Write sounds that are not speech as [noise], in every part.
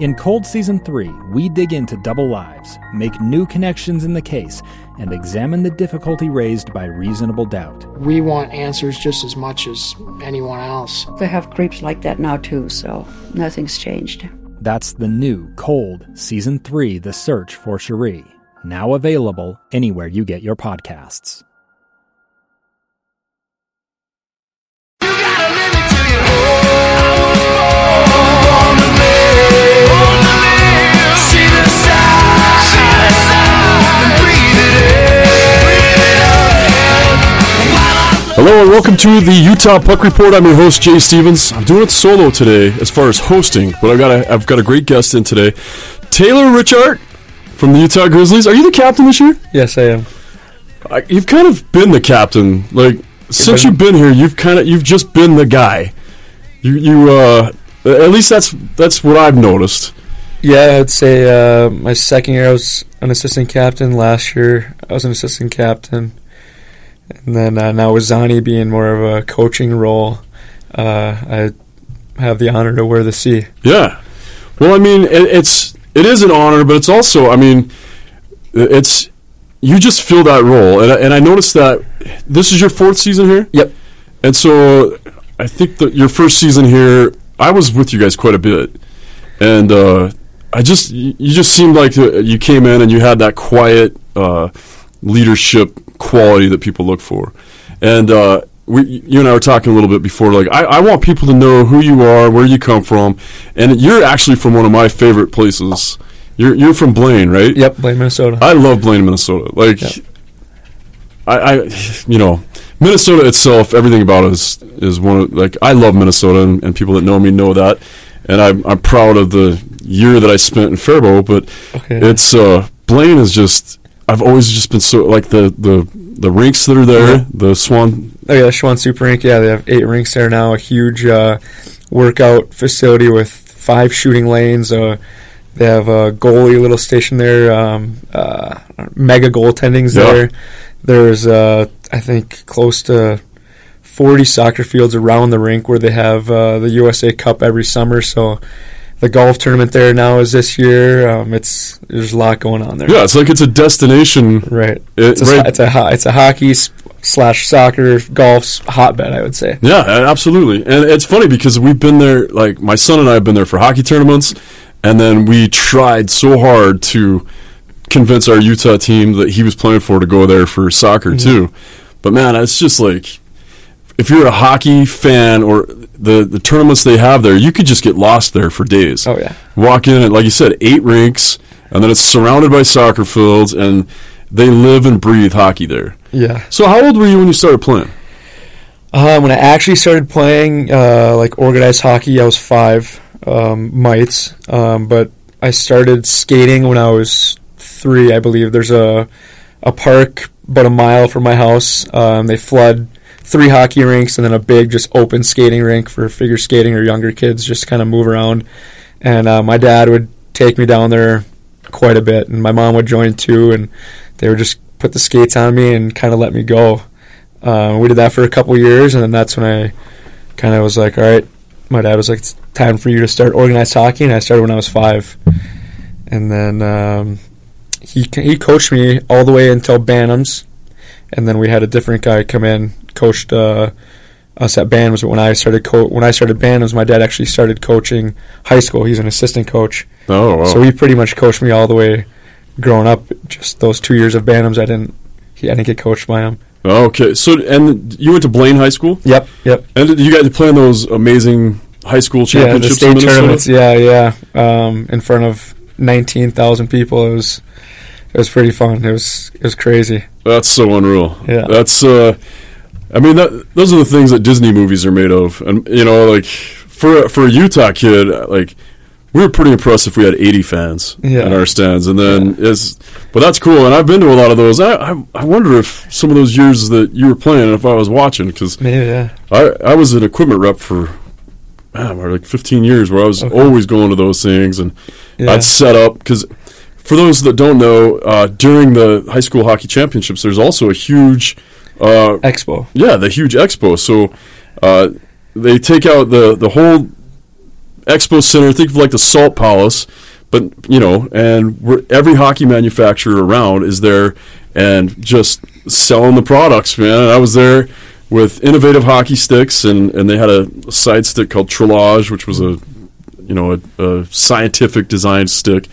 In Cold Season 3, we dig into double lives, make new connections in the case, and examine the difficulty raised by reasonable doubt. We want answers just as much as anyone else. They have creeps like that now too, so nothing's changed. That's the new Cold Season 3 The Search for Sheree, now available anywhere you get your podcasts. Hello and welcome to the Utah Puck Report. I'm your host Jay Stevens. I'm doing it solo today as far as hosting, but I've got a I've got a great guest in today, Taylor Richart from the Utah Grizzlies. Are you the captain this year? Yes, I am. I, you've kind of been the captain, like since you've been here. You've kind of you've just been the guy. You you uh at least that's that's what I've noticed. Yeah, I'd say uh, my second year I was an assistant captain. Last year I was an assistant captain, and then uh, now with Zani being more of a coaching role, uh, I have the honor to wear the C. Yeah. Well, I mean, it, it's it is an honor, but it's also, I mean, it's you just fill that role, and I, and I noticed that this is your fourth season here. Yep. And so I think that your first season here, I was with you guys quite a bit, and uh, I just you you just seemed like uh, you came in and you had that quiet uh, leadership quality that people look for, and. Uh, we, you and I were talking a little bit before. Like, I, I want people to know who you are, where you come from, and you're actually from one of my favorite places. You're you're from Blaine, right? Yep, Blaine, Minnesota. I love Blaine, Minnesota. Like, Yep. I, I, you know, Minnesota itself, everything about it is is one of like I love Minnesota, and, and people that know me know that, and I'm I'm proud of the year that I spent in Faribault. But Okay. it's uh, Blaine is just I've always just been so like the the the rinks that are there, the Schwan. Oh yeah, Schwan Super Rink. Yeah, they have eight rinks there now. A huge uh, workout facility with five shooting lanes. Uh, they have a goalie little station there. Um, uh, mega goaltendings Yeah. there. There's uh, I think close to forty soccer fields around the rink where they have uh, the USA Cup every summer. So the golf tournament there now is this year. Um, it's there's a lot going on there. Yeah, it's like it's a destination. Right. It- It's a, right. it's a it's a hockey slash soccer golf hotbed. I would say. Yeah, absolutely. And it's funny because we've been there, like, my son and I have been there for hockey tournaments, and then we tried so hard to convince our Utah team that he was playing for to go there for soccer, too. But man, it's just like, if you're a hockey fan or the, the tournaments they have there, you could just get lost there for days. Oh yeah. Walk in, and like you said, eight rinks, and then it's surrounded by soccer fields, and they live and breathe hockey there. Yeah. So, how old were you when you started playing? Um, when I actually started playing uh, like organized hockey, I was five um, mites. Um, but I started skating when I was three, I believe. There's a a park about a mile from my house. Um, they flood three hockey rinks and then a big just open skating rink for figure skating or younger kids just kind of move around. And uh, my dad would take me down there quite a bit, and my mom would join too. And they would just put the skates on me and kind of let me go. Uh, we did that for a couple years, and then that's when I kind of was like, all right. My dad was like, it's time for you to start organized hockey, and I started when I was five. And then um, he he coached me all the way until Bantams, and then we had a different guy come in coached uh, us at Bantams. But when I started co- when I started Bantams, my dad actually started coaching high school. He's an assistant coach, Oh, wow. so he pretty much coached me all the way growing up. Just those two years of Bantams, I didn't he, I didn't get coached by him. Okay, so and you went to Blaine High School, Yep, yep. and you guys play in those amazing high school championships. Yeah, the state tournaments. Yeah, yeah. Um, in front of nineteen thousand people, it was it was pretty fun. It was it was crazy. That's so unreal. Yeah. That's uh, I mean, that, those are the things that Disney movies are made of, and you know, like for for a Utah kid, like we were pretty impressed if we had 80 fans Yeah. in our stands, and then it's, but that's cool. And I've been to a lot of those. I I, I wonder if some of those years that you were playing, if I was watching, because yeah. I I was an equipment rep for. Man, like 15 years, where I was Okay. always going to those things, and Yeah. I'd set up because for those that don't know, uh, during the high school hockey championships, there's also a huge uh, Expo. yeah, the huge expo. So uh, they take out the the whole expo center. Think of like the Salt Palace, but you know, and every hockey manufacturer around is there and just selling the products, man. And I was there with innovative hockey sticks, and and they had a, side stick called Trilage, which was a you know a, a scientific designed stick.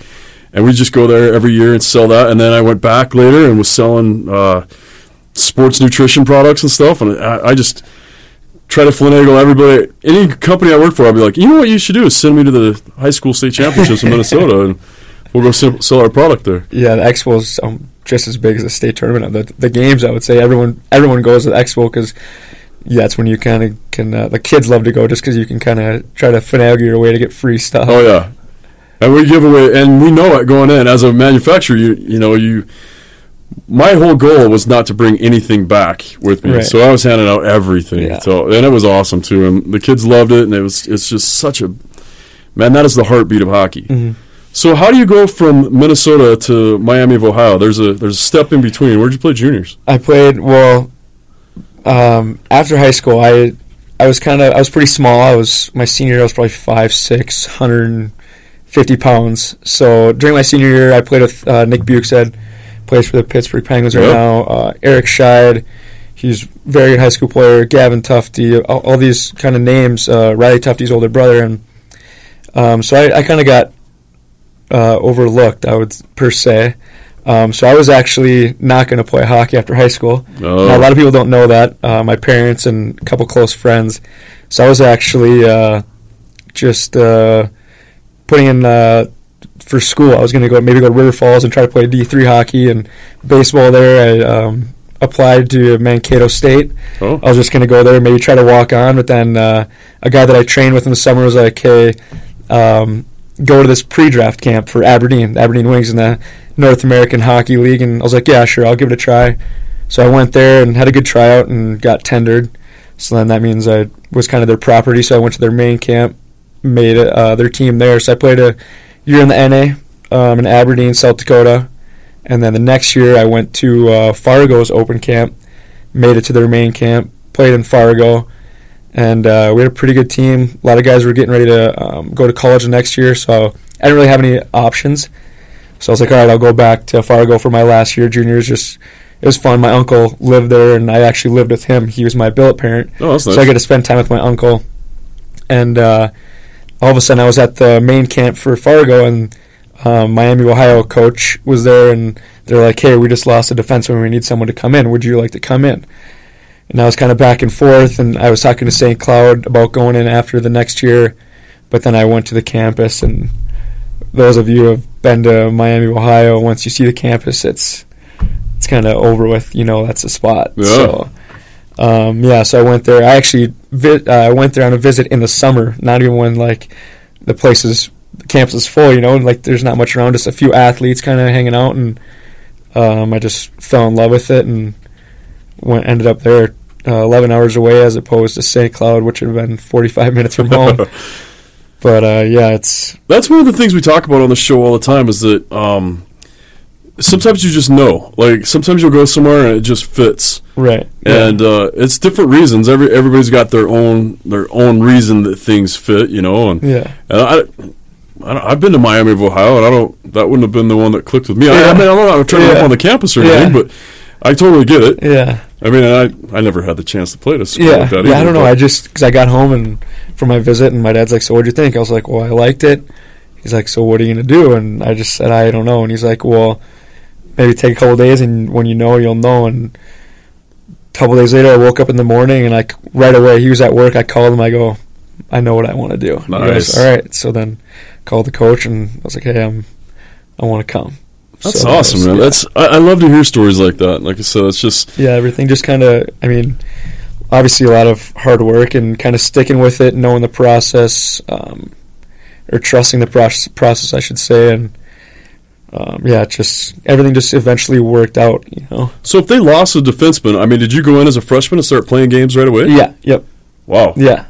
And we just go there every year and sell that. And then I went back later and was selling uh, sports nutrition products and stuff. And I, I just try to finagle everybody. Any company I work for, I'll be like, you know what you should do is send me to the high school state championships in Minnesota, [laughs] and we'll go sim- sell our product there. Yeah, the expo is um, just as big as the state tournament. The, the games, I would say, everyone everyone goes to the expo because yeah, that's when you kind of can. Uh, the kids love to go just because you can kind of try to finagle your way to get free stuff. Oh yeah, and we give away, and we know it going in as a manufacturer. You you know you. My whole goal was not to bring anything back with me, Right. so I was handing out everything. Yeah. So and it was awesome too, and the kids loved it, and it was it's just such a man. That is the heartbeat of hockey. Mm-hmm. So how do you go from Minnesota to Miami of Ohio? There's a there's a step in between. Where'd you play juniors? I played well um, after high school. I I was kind of I was pretty small. I was my senior year. I was probably five six, hundred and fifty pounds. So during my senior year, I played with uh, Nick Bjugstad, plays for the Pittsburgh Penguins right now. Uh, Eric Scheid, he's a very good high school player. Gavin Tufte, all, all these kind of names. Uh, Riley Tufte's older brother, and um, so I, I kind of got uh, overlooked. I would per se. Um, so I was actually not going to play hockey after high school. Oh. Now, a lot of people don't know that. Uh, my parents and a couple close friends. So I was actually uh, just uh, putting in uh, for school. I was going to go maybe go to River Falls and try to play D three hockey and baseball there. I um, applied to Mankato State. Oh. I was just going to go there, maybe try to walk on. But then uh, a guy that I trained with in the summer was like, "Hey, um, go to this pre-draft camp for Aberdeen, Aberdeen Wings in the North American Hockey League." And I was like, "Yeah, sure, I'll give it a try." So I went there and had a good tryout and got tendered. So then that means I was kind of their property. So I went to their main camp, made uh, their team there. So I played a year in the NA um, in Aberdeen, South Dakota, and then the next year I went to uh, Fargo's open camp, made it to their main camp, played in Fargo, and uh, we had a pretty good team. A lot of guys were getting ready to um, go to college the next year, so I didn't really have any options. So I was like, all right, I'll go back to Fargo for my last year. Juniors, just it was fun. My uncle lived there, and I actually lived with him. He was my billet parent, Oh, that's so I nice. got to spend time with my uncle. And uh, all of a sudden, I was at the main camp for Fargo, and um, Miami, Ohio coach was there, and they're like, "Hey, we just lost a defenseman. We need someone to come in. Would you like to come in?" And I was kind of back and forth, and I was talking to St. Cloud about going in after the next year, but then I went to the campus, and those of you who have been to Miami, Ohio, once you see the campus, it's it's kind of over with. You know, that's the spot. Yeah. So, um, yeah, so I went there. I actually vi- uh, I went there on a visit in the summer, not even when like the place is the campus is full. You know, and like there's not much around, just a few athletes kind of hanging out, and um, I just fell in love with it and went ended up there. Uh, 11 hours away as opposed to St. Cloud, which would have been 45 [laughs] minutes from home. [laughs] but uh, yeah, it's That's one of the things we talk about on the show all the time is that um, sometimes you just know. Like sometimes you'll go somewhere and it just fits. right. And uh, it's different reasons. Every everybody's got their own their own reason that things fit, you know. And, yeah. and I, I I've been to Miami of Ohio, and I don't. That wouldn't have been the one that clicked with me. I, I mean, I'm not trying to Yeah. up on the campus or Yeah. anything, but I totally get it. Yeah. I mean, I I never had the chance to play to school Yeah, like that. yeah. I don't know. I just because I got home and from my visit, and my dad's like, "So what'd you think?" I was like, "Well, I liked it." He's like, "So what are you gonna do?" And I just said, "I don't know." And he's like, "Well, maybe take a couple days, and when you know, you'll know." And a couple days later, I woke up in the morning, and I c- right away he was at work. I called him. I go, "I know what I want to do." He goes, Nice. All right. So then called the coach, and I was like, "Hey, I'm, I want to come." That's So awesome, was- man. yeah. That's I, I love to hear stories like that. Like I said, it's just yeah, everything just kind of. I mean, obviously a lot of hard work and kind of sticking with it, knowing the process, um, or trusting the process, process, I should say, and um, yeah, just everything just eventually worked out. You know. So if they lost a defenseman, I mean, did you go in as a freshman and start playing games right away? Yeah. Yep. Wow. Yeah.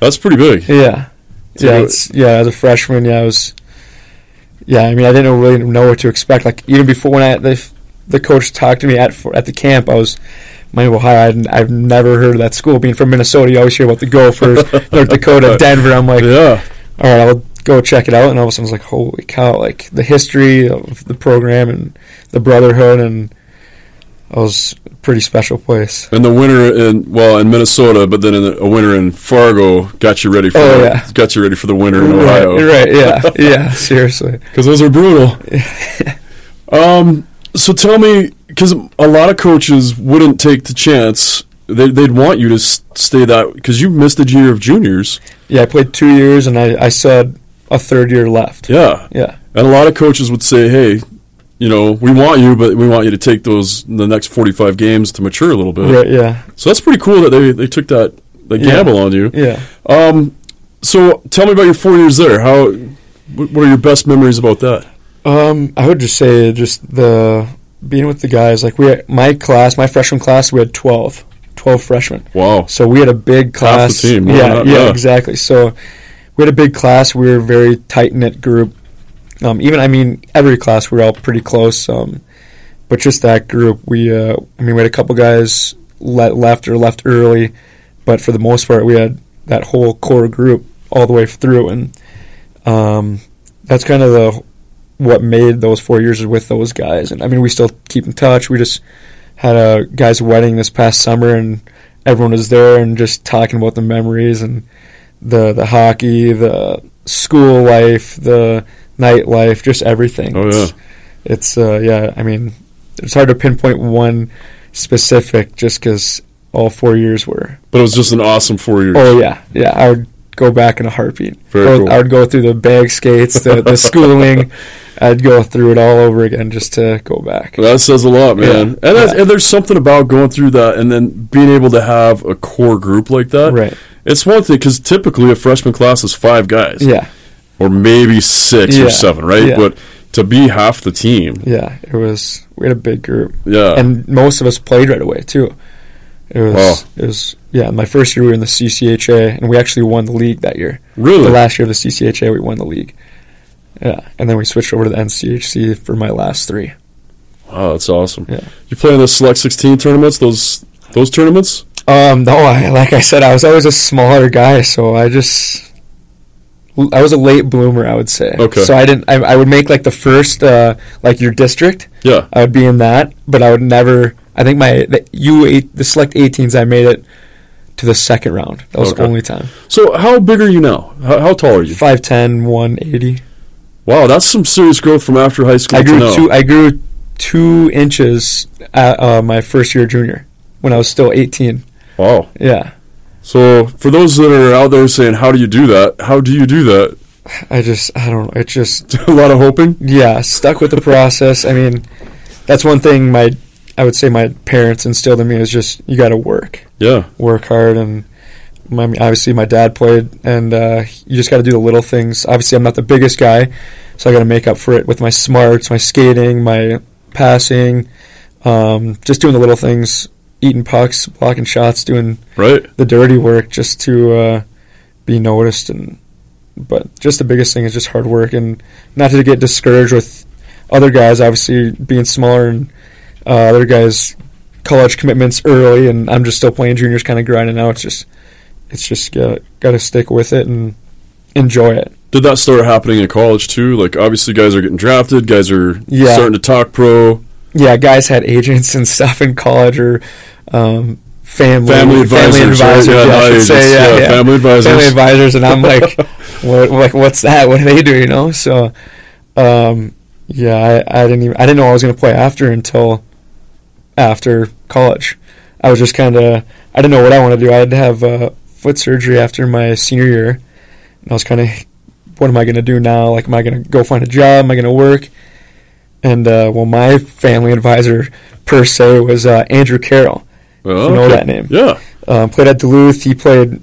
That's pretty big. Yeah. So yeah. Yeah. As a freshman, yeah, I was. Yeah, I mean, I didn't really know what to expect. Like even before when I the the coach talked to me at for, at the camp, I was. Miami Ohio, I'd, I've never heard of that school. Being from Minnesota, you always hear about the Gophers, [laughs] North Dakota, Denver. I'm like, Yeah. all right, I'll go check it out. And all of a sudden, I was like, holy cow! Like the history of the program and the brotherhood, and it was a pretty special place. And the winter in well in Minnesota, but then in the, a winter in Fargo got you ready for Oh, yeah. got you ready for the winter in Ohio. Right, right, yeah, [laughs] yeah, seriously. because those are brutal. [laughs] um, so tell me, because a lot of coaches wouldn't take the chance. They, they'd want you to stay that because you missed a year of juniors. Yeah, I played two years, and I, I had a third year left. Yeah, Yeah, and a lot of coaches would say, "Hey, you know, we want you, but we want you to take those the next forty-five games to mature a little bit." right, yeah, So that's pretty cool that they they took that the Yeah. gamble on you. yeah. Um, so tell me about your four years there. How? What are your best memories about that? Um, I would just say just the being with the guys. Like we, my class, my freshman class, we had 12, 12 freshmen. Wow. So we had a big class. team, yeah, yeah, yeah. exactly. So we had a big class. We were a very tight knit group. Um, even I mean, every class we were all pretty close. Um, but just that group, we uh, I mean, we had a couple guys let left or left early, but for the most part, we had that whole core group all the way through, and um, that's kind of the what made those four years with those guys. And I mean, we still keep in touch. We just had a guy's wedding this past summer, and everyone was there and just talking about the memories and the the hockey, the school life, the nightlife, just everything. Oh, It's, it's uh, yeah. I mean, it's hard to pinpoint one specific just because all four years were. But it was just an awesome four years. Oh yeah, yeah. I would go back in a heartbeat. Very Go- cool. I would go through the bag skates, the, the [laughs] schooling. I'd go through it all over again just to go back. That says a lot, man. Yeah. And, Yeah. and there's something about going through that and then being able to have a core group like that. Right. It's one thing because typically a freshman class is five guys, Yeah, or maybe six Yeah. or seven, right? Yeah. But to be half the team, yeah. It was we had a big group, yeah, and most of us played right away too. It was Wow. it was yeah. My first year we were in the CCHA, and we actually won the league that year. really, The last year of the CCHA, we won the league. Yeah, and then we switched over to the NCHC for my last three. wow, that's awesome. Yeah. You play in the Select 16 tournaments, those those tournaments. Um, no, I, like I said, I was always a smaller guy, so I just I was a late bloomer, I would say. Okay. So I didn't. I, I would make like the first, uh, like your district. Yeah, I would be in that, but I would never. I think my the U eight, the select 18s, I made it to the second round. That was Okay. the only time. So how big are you now? How, how tall are you? 5'10", 180. Wow, that's some serious growth from after high school I grew two. I grew two inches at uh, my first year junior when I was still 18. Wow. Yeah. So for those that are out there saying, "How do you do that?" How do you do that? I just I don't know. It just [laughs] a lot of hoping. yeah stuck with the process. I mean, that's one thing my I would say my parents instilled in me is just you got to work, Yeah, work hard, and my, obviously my dad played, and uh, you just got to do the little things. Obviously, I'm not the biggest guy, so I got to make up for it with my smarts, my skating, my passing, um, just doing the little things, eating pucks, blocking shots, doing right. the dirty work just to uh, be noticed and but just the biggest thing is just hard work and not to get discouraged with other guys obviously being smaller and uh, other guys college commitments early and I'm just still playing juniors kind of grinding out it's just it's just got to stick with it and enjoy it Did that start happening in college too? Like obviously, guys are getting drafted. Guys are Yeah. starting to talk pro. Yeah guys had agents and stuff in college or um, family Family advisors, right? advisors Yeah, yeah, I should agents. say yeah, Yeah, yeah. family advisors. family advisors and I'm [laughs] like what like what's that? What do they do? You know? So um, yeah I, I didn't even I didn't know I was going to play after until after college. I was just kind of I didn't know what I wanted to do. I had to have uh, foot surgery after my senior year. And I was kind of what am I going to do now? Like am I going to go find a job? Am I going to work and uh, well my family advisor per se was uh, Andrew Carroll Oh, you know okay. that name. Yeah. Um, played at Duluth. He played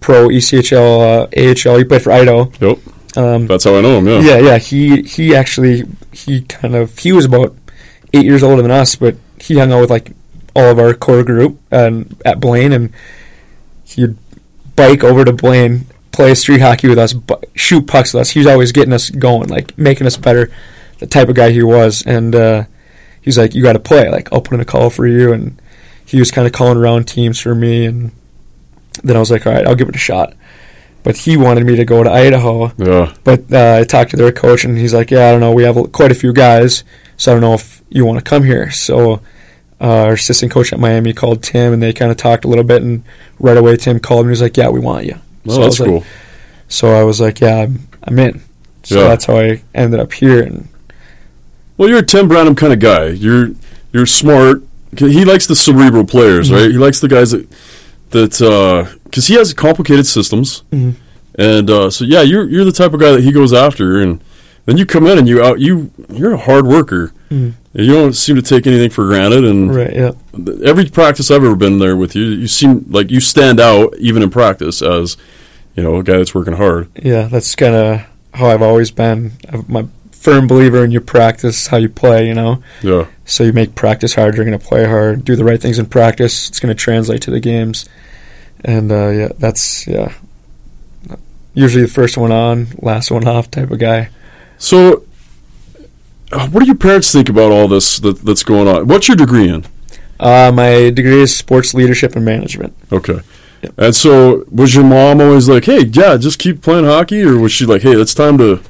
pro E ECHL, uh, AHL. He played for Idaho. Yep. Um, That's how I know him. Yeah. yeah, yeah. He he actually he kind of he was about eight years older than us, but he hung out with like all of our core group and at Blaine, and he'd bike over to Blaine, play street hockey with us, bu- shoot pucks with us. He was always getting us going, like making us better. The type of guy he was, and uh, he's like, "You got to play. Like, I'll put in a call for you." And he was kind of calling around teams for me, and then I was like, "All right, I'll give it a shot." But he wanted me to go to Idaho. Yeah. But uh, I talked to their coach, and he's like, "Yeah, I don't know. We have quite a few guys, so I don't know if you want to come here." So uh, our assistant coach at Miami called Tim, and they kind of talked a little bit, and right away Tim called me. He was like, "Yeah, we want you." Well, so I that's like- cool. so I was like, "Yeah, I'm, I'm in." So Yeah. that's how I ended up here, and Well, you're a Tim Branham kind of guy. You're you're smart. He likes the cerebral players, Mm-hmm. right? He likes the guys that that because he has complicated systems, Mhm. and uh, so yeah, you're you're the type of guy that he goes after, and then you come in and you out you you're a hard worker. Mhm. And You don't seem to take anything for granted, and right, yeah, every practice I've ever been there with you, you seem like you stand out even in practice as you know a guy that's working hard. yeah. That's kind of how I've always been. I'm a firm believer in your practice, how you play. You know, Yeah, so you make practice hard. You're going to play hard, do the right things in practice. It's going to translate to the games, and uh, yeah, that's yeah. Usually the first one on, last one off type of guy. So, uh, what do your parents think about all this that, that's going on? What's your degree in? Uh, my degree is sports leadership and management. Okay. And so, was your mom always like, "Hey, yeah, just keep playing hockey," or was she like, "Hey, it's time to"?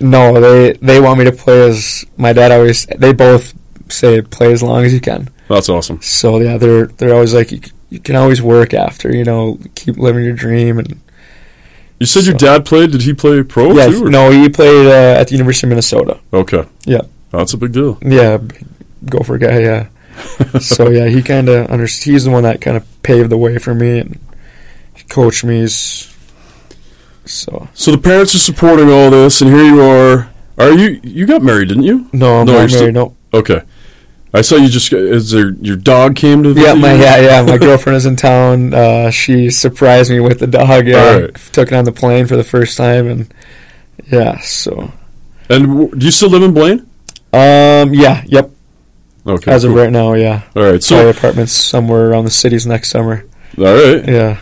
No, they they want me to play as my dad always. They both say play as long as you can. That's awesome. So yeah, they're they're always like you, you can always work after. You know, keep living your dream and You said your dad played. Did he play pro yeah. too? No, he played uh, at the University of Minnesota. Okay. Yeah. That's a big deal. Yeah, big gopher guy. Yeah. [laughs] so yeah, he kind of under he's the one that kind of paved the way for me and he coached me. He's, so So the parents are supporting all this, and here you are. Are you? You got married, didn't you? no, I'm No, not you're still- married. No. Okay. I saw you just. Is there your dog came to? Yeah, my you? yeah, yeah. My [laughs] girlfriend is in town. Uh, she surprised me with the dog. Yeah, All right. took it on the plane for the first time, and yeah. So, And w- do you still live in Blaine? um, yeah, yep. Okay. As of cool. right now, yeah. All right. So So, apartments somewhere around the cities next summer. all right. Yeah,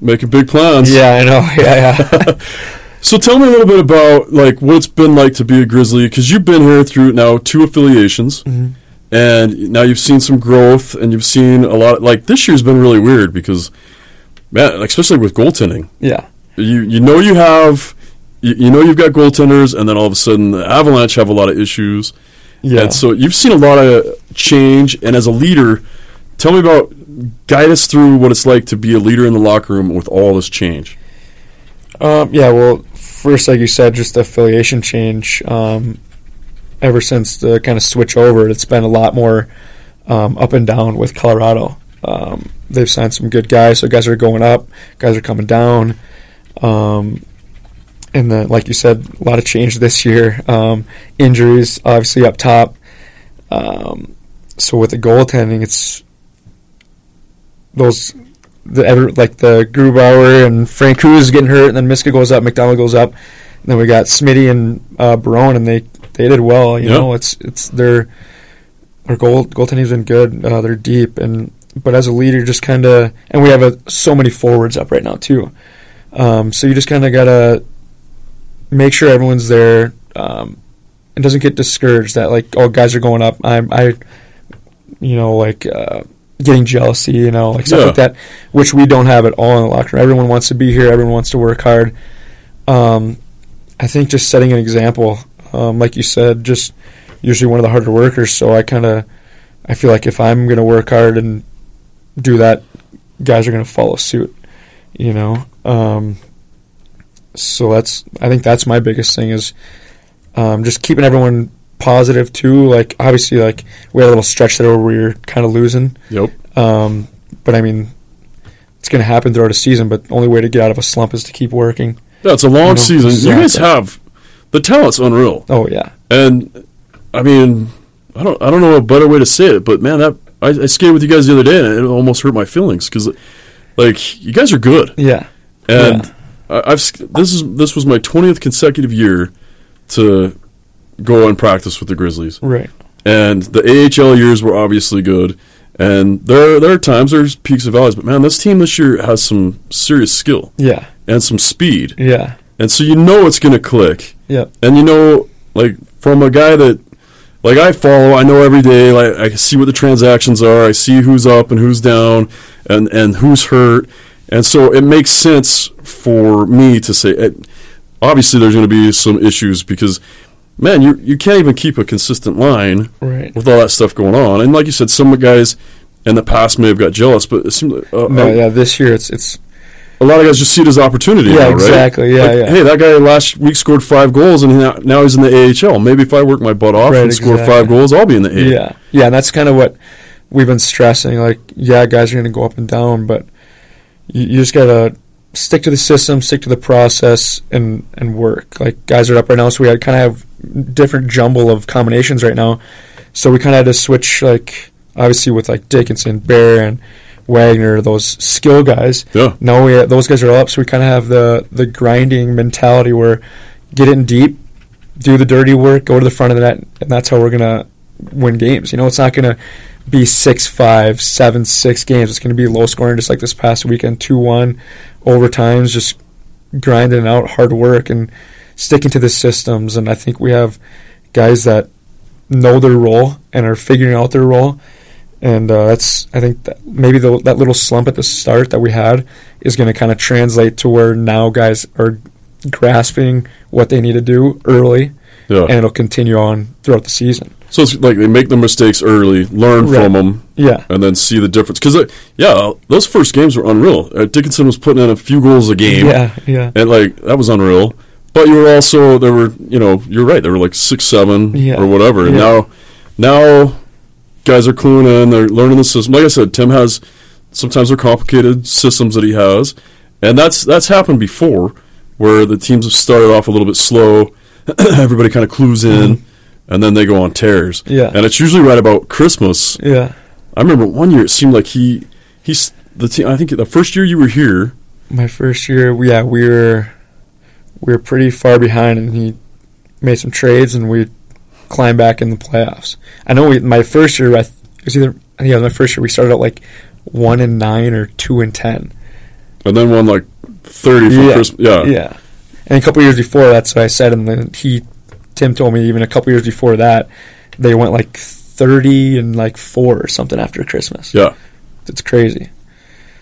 Making big plans. yeah, I know. [laughs] Yeah, yeah. [laughs] So tell me a little bit about like what it's been like to be a Grizzly because you've been here through now two affiliations, Mhm. and now you've seen some growth and you've seen a lot. Like this year's been really weird because, man, especially with goaltending, yeah, you you know you have. You, you know you've got goaltenders, and then all of a sudden the Avalanche have a lot of issues, yeah. and so you've seen a lot of change. And as a leader, tell me about guide us through what it's like to be a leader in the locker room with all this change. Um, yeah, well, first, like you said, just the affiliation change. Um, ever since the kind of switch over, it's been a lot more um, up and down with Colorado. Um, they've signed some good guys, so guys are going up, guys are coming down. Um, and then, like you said, a lot of change this year. Um, injuries, obviously, up top. So with the goaltending, it's those the ever like the Grubauer and Francouz getting hurt, and then Miska goes up, McDonald goes up, and then we got Smitty and uh, Barone, and they they did well. You Yeah. know, it's it's their their goal goaltending's been good. Uh, they're deep, and but as a leader, just kind of, and we have a, so many forwards up right now too. Um, so you just kind of gotta make sure everyone's there, um, and doesn't get discouraged that like oh guys are going up. I'm I, you know like. Uh, Getting jealousy, you know, like stuff Yeah. like that, which we don't have at all in the locker room. Everyone wants to be here. Everyone wants to work hard. Um, I think just setting an example, um, like you said, just usually one of the harder workers. So I kind of, I feel like if I'm going to work hard and do that, guys are going to follow suit. You know, um, so that's I think that's my biggest thing is um, just keeping everyone positive too. Like obviously, like we had a little stretch there where we were kind of losing. Yep. Um, but I mean, it's going to happen throughout a season. But the only way to get out of a slump is to keep working. Yeah, it's a long You know, season. You guys have the talent's unreal, Oh yeah, and I mean, I don't, I don't know a better way to say it, but man, that I, I skated with you guys the other day, and it almost hurt my feelings because, like, you guys are good, Yeah. and Yeah. I, I've this is this was my twentieth consecutive year to go and practice with the Grizzlies, Right. and the AHL years were obviously good. And there, there are times there's peaks and valleys, but man, this team this year has some serious skill Yeah. and some speed, Yeah. and so you know it's going to click. Yeah. And you know, like from a guy that, like I follow, I know every day. Like I see what the transactions are. I see who's up and who's down, and and who's hurt. And so it makes sense for me to say. It, obviously, there's going to be some issues because, man, you you can't even keep a consistent line Right. with all that stuff going on. And like you said, some guys in the past may have got jealous, but it seems like, uh, No, uh, yeah. This year it's it's a lot of guys just see it as opportunity. Yeah, now, right? exactly. Yeah, Like, yeah. Hey, that guy last week scored five goals, and he now, now he's in the AHL. Maybe if I work my butt off Right, and score five goals, I'll be in the AHL. Yeah, yeah, and that's kind of what we've been stressing. Like, yeah, guys are going to go up and down, but you, you just gotta stick to the system, stick to the process, and and work. Like, guys are up right now, so we kind of have different jumble of combinations right now. So we kind of had to switch, like, obviously with like Dickinson, Bear, and Wagner, those skill guys. Yeah. Now we those guys are up, so we kind of have the the grinding mentality where get in deep, do the dirty work, go to the front of the net, and that's how we're gonna win games. You know, it's not gonna be six five, seven six games. It's gonna be low scoring, just like this past weekend, two one, overtimes, just grinding out hard work and sticking to the systems. And I think we have guys that know their role and are figuring out their role. And uh, that's I think that maybe the, that little slump at the start that we had is going to kind of translate to where now guys are grasping what they need to do early, Yeah. and it'll continue on throughout the season. so it's like they make the mistakes early, learn Right. from them, Yeah, and then see the difference. Because yeah, those first games were unreal. Uh, Dickinson was putting in a few goals a game, yeah, yeah, and like that was unreal. But you were also there were you know you're right. There were like six, seven, Yeah. or whatever. And Yeah. now, now guys are cluing in. They're learning the system. Like I said, Tim has sometimes they're complicated systems that he has, and that's that's happened before where the teams have started off a little bit slow. [clears throat] Everybody kind of clues in, and then they go on tears. Mm-hmm. Yeah. and it's usually right about Christmas. yeah. I remember one year it seemed like he he's the team. I think the first year you were here. My first year, yeah, we were we were pretty far behind, and he made some trades, and we climbed back in the playoffs. I know we, my first year, I th- it was either I think it was my first year. We started out like one and nine or two and ten. and then won like thirty for Yeah. Christmas. Yeah, Yeah, and a couple years before that's what I said, and then he, Tim told me even a couple years before that, they went like thirty and like four or something after Christmas. yeah. It's crazy.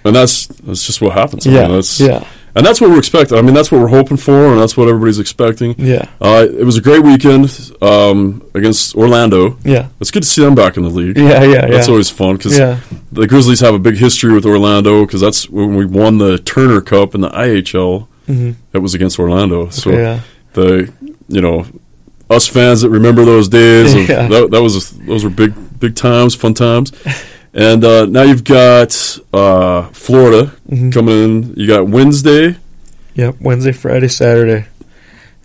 And that's that's just what happens. I mean, Yeah, that's, yeah, and that's what we're expecting. I mean, that's what we're hoping for, and that's what everybody's expecting. yeah, Uh, it was a great weekend um, against Orlando. yeah, It's good to see them back in the league. yeah, yeah. That's yeah. always fun because yeah, the Grizzlies have a big history with Orlando because that's when we won the Turner Cup in the IHL. hmm That was against Orlando. So yeah, the you know us fans that remember those days [laughs] of, that, that was those were big big times fun times [laughs] and uh, now you've got uh, Florida Mhm. coming in you got Wednesday Yep, Wednesday, Friday, Saturday.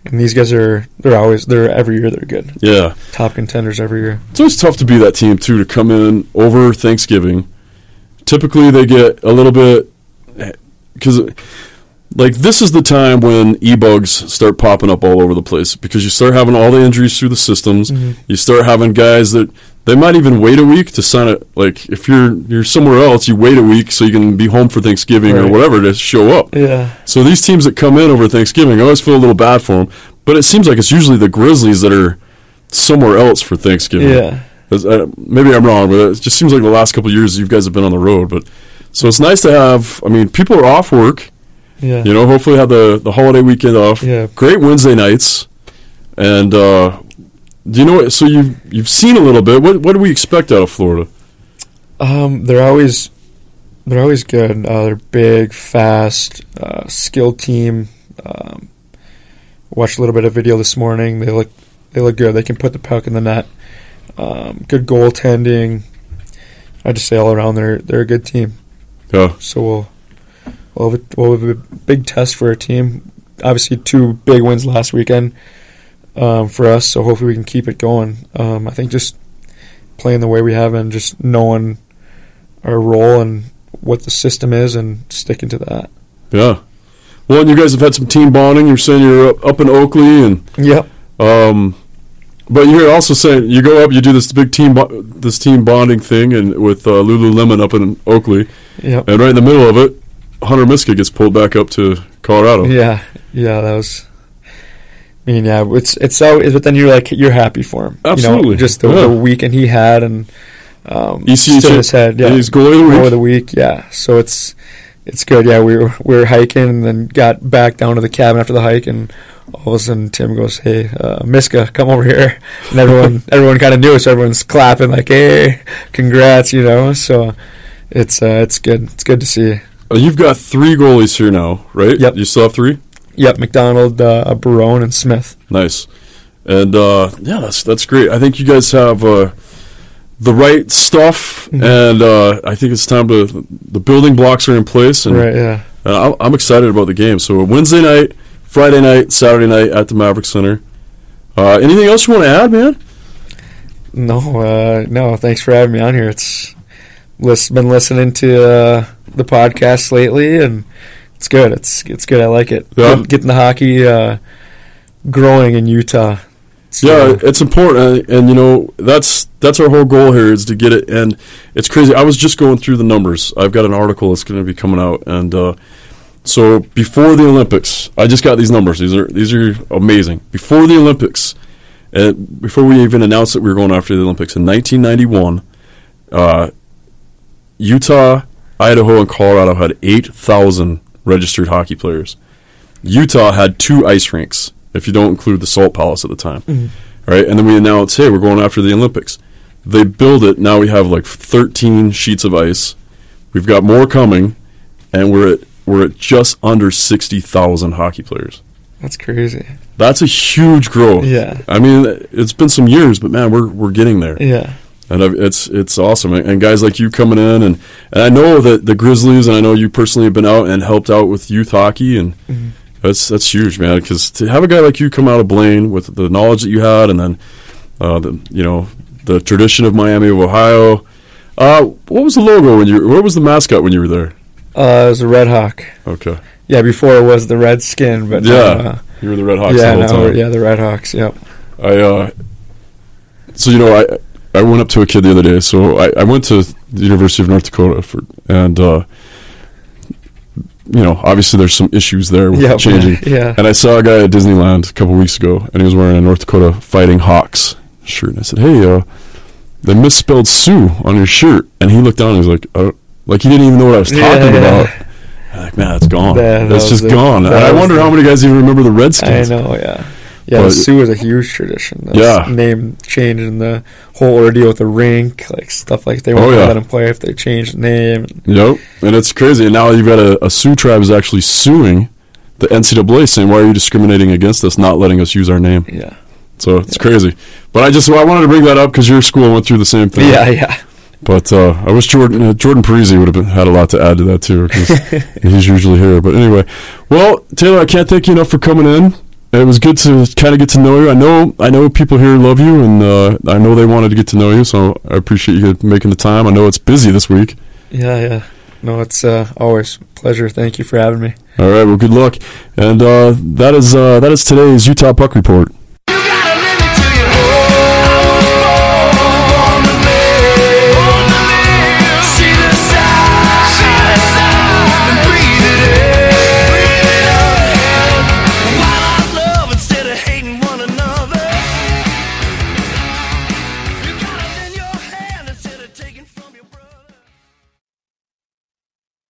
And these guys are they're always they're every year they're good. yeah Top contenders every year. it's always tough to be that team too to come in over Thanksgiving typically they get a little bit because like this is the time when e-bugs start popping up all over the place because you start having all the injuries through the systems Mhm. you start having guys that they might even wait a week to sign it like if you're you're somewhere else you wait a week so you can be home for thanksgiving or whatever to show up Yeah. so these teams that come in over thanksgiving i always feel a little bad for them but it seems like it's usually the grizzlies that are somewhere else for thanksgiving Yeah. 'Cause, uh, maybe i'm wrong but it just seems like the last couple of years you guys have been on the road but so it's nice to have i mean people are off work Yeah. you know, hopefully have the, the holiday weekend off. Yeah. Great Wednesday nights. And uh, do you know what? So you've, you've seen a little bit. What, what do we expect out of Florida? Um, they're always they're always good. Uh, they're big, fast, uh, skilled team. Um, watched a little bit of video this morning. They look they look good. They can put the puck in the net. Um, good goaltending. I just say all around they're they're a good team. Yeah. So we'll we'll have, a, we'll have a big test for our team. Obviously, two big wins last weekend um, for us. So hopefully we can keep it going. Um, I think just playing the way we have and just knowing our role and what the system is, and sticking to that. Yeah. Well, and you guys have had some team bonding. You're saying you're up, up in Oakley, and Yep. um, but you're also saying you go up, you do this big team bo- this team bonding thing, and with uh, Lululemon up in Oakley, Yep. and right in the middle of it, Hunter Miska gets pulled back up to Colorado. Yeah. Yeah. That was. I mean, yeah, it's it's so, but then you're like you're happy for him. You know, just the, Yeah. the weekend he had and um, stood his head. Yeah, he's goalie of the week. Of the week. Yeah, so it's it's good. Yeah, we were we were hiking and then got back down to the cabin after the hike, and all of a sudden Tim goes, "Hey, uh, Miska, come over here," and everyone [laughs] everyone kind of knew, so everyone's clapping like, "Hey, congrats!" You know, so it's uh, it's good. It's good to see. You've got three goalies here now, right? Yep. You still have three. Yep, McDonald, uh, Barone, and Smith. Nice, and uh, yeah, that's that's great. I think you guys have uh, the right stuff, Mhm. and uh, I think it's time to the building blocks are in place, and Right? Yeah. I'm excited about the game. So Wednesday night, Friday night, Saturday night at the Maverik Center. Uh, anything else you want to add, man? No, uh, no. Thanks for having me on here. It's been listening to uh, the podcast lately, and it's good. It's it's good. I like it. Yeah. Get- getting the hockey uh, growing in Utah. So, Yeah, it's important, and, and you know that's that's our whole goal here is to get it. And it's crazy. I was just going through the numbers. I've got an article that's going to be coming out, and uh, so before the Olympics, I just got these numbers. These are these are amazing. Before the Olympics, and before we even announced that we were going after the Olympics in 1991, uh, Utah, Idaho, and Colorado had 8,000 registered hockey players. Utah had two ice rinks, if you don't include the Salt Palace at the time. Mhm. Right? And then we announced, hey, we're going after the Olympics. They build it. Now we have like 13 sheets of ice. We've got more coming, and we're at we're at just under 60,000 hockey players. that's crazy. That's a huge growth. Yeah. I mean, it's been some years, but man, we're we're getting there Yeah. And it's it's awesome. And, guys like you coming in, and, and I know that the Grizzlies, and I know you personally have been out and helped out with youth hockey, and Mhm. that's that's huge, man. Because to have a guy like you come out of Blaine with the knowledge that you had, and then uh, the you know the tradition of Miami of Ohio. Uh, what was the logo when you? What was the mascot when you were there? Uh, it was a Red Hawk. Okay, Yeah, before it was the Red Skin, but Yeah, uh, you were the Red Hawks yeah, the now whole we're- time. yeah, the Red Hawks. Yep. I uh, so you know I I went up to a kid the other day. So I, I went to the University of North Dakota for and uh, you know obviously there's some issues there with Yeah, changing. yeah. And I saw a guy at Disneyland a couple weeks ago, and he was wearing a North Dakota Fighting Hawks shirt. And I said, "Hey, uh, they misspelled Sioux on your shirt." And he looked down. and he was like, uh, "Like he didn't even know what I was talking Yeah, about." I'm like, man, it's gone. Yeah, that just the- gone. That I wonder the- how many guys even remember the Redskins. I know. Yeah. Yeah, But- the Sioux is a huge tradition. The Yeah. name change and the whole ordeal with the rink, like stuff like they Oh, won't yeah. let them play if they change the name. Yep, and it's crazy. And now you've got a, a Sioux tribe is actually suing the NCAA, saying, "Why are you discriminating against us, not letting us use our name?" Yeah. So it's crazy. But I just well, I wanted to bring that up because your school went through the same thing. Yeah, yeah. But uh, I wish Jordan uh, Jordan Parisi would have been, had a lot to add to that too because [laughs] he's usually here. But anyway, well, Taylor, I can't thank you enough for coming in. It was good to kind of get to know you. I know I know people here love you, and uh, I know they wanted to get to know you. So I appreciate you making the time. I know it's busy this week. Yeah, yeah. No, it's uh, always a pleasure. Thank you for having me. All right. Well, good luck. And uh, that is uh, that is today's Utah Puck Report.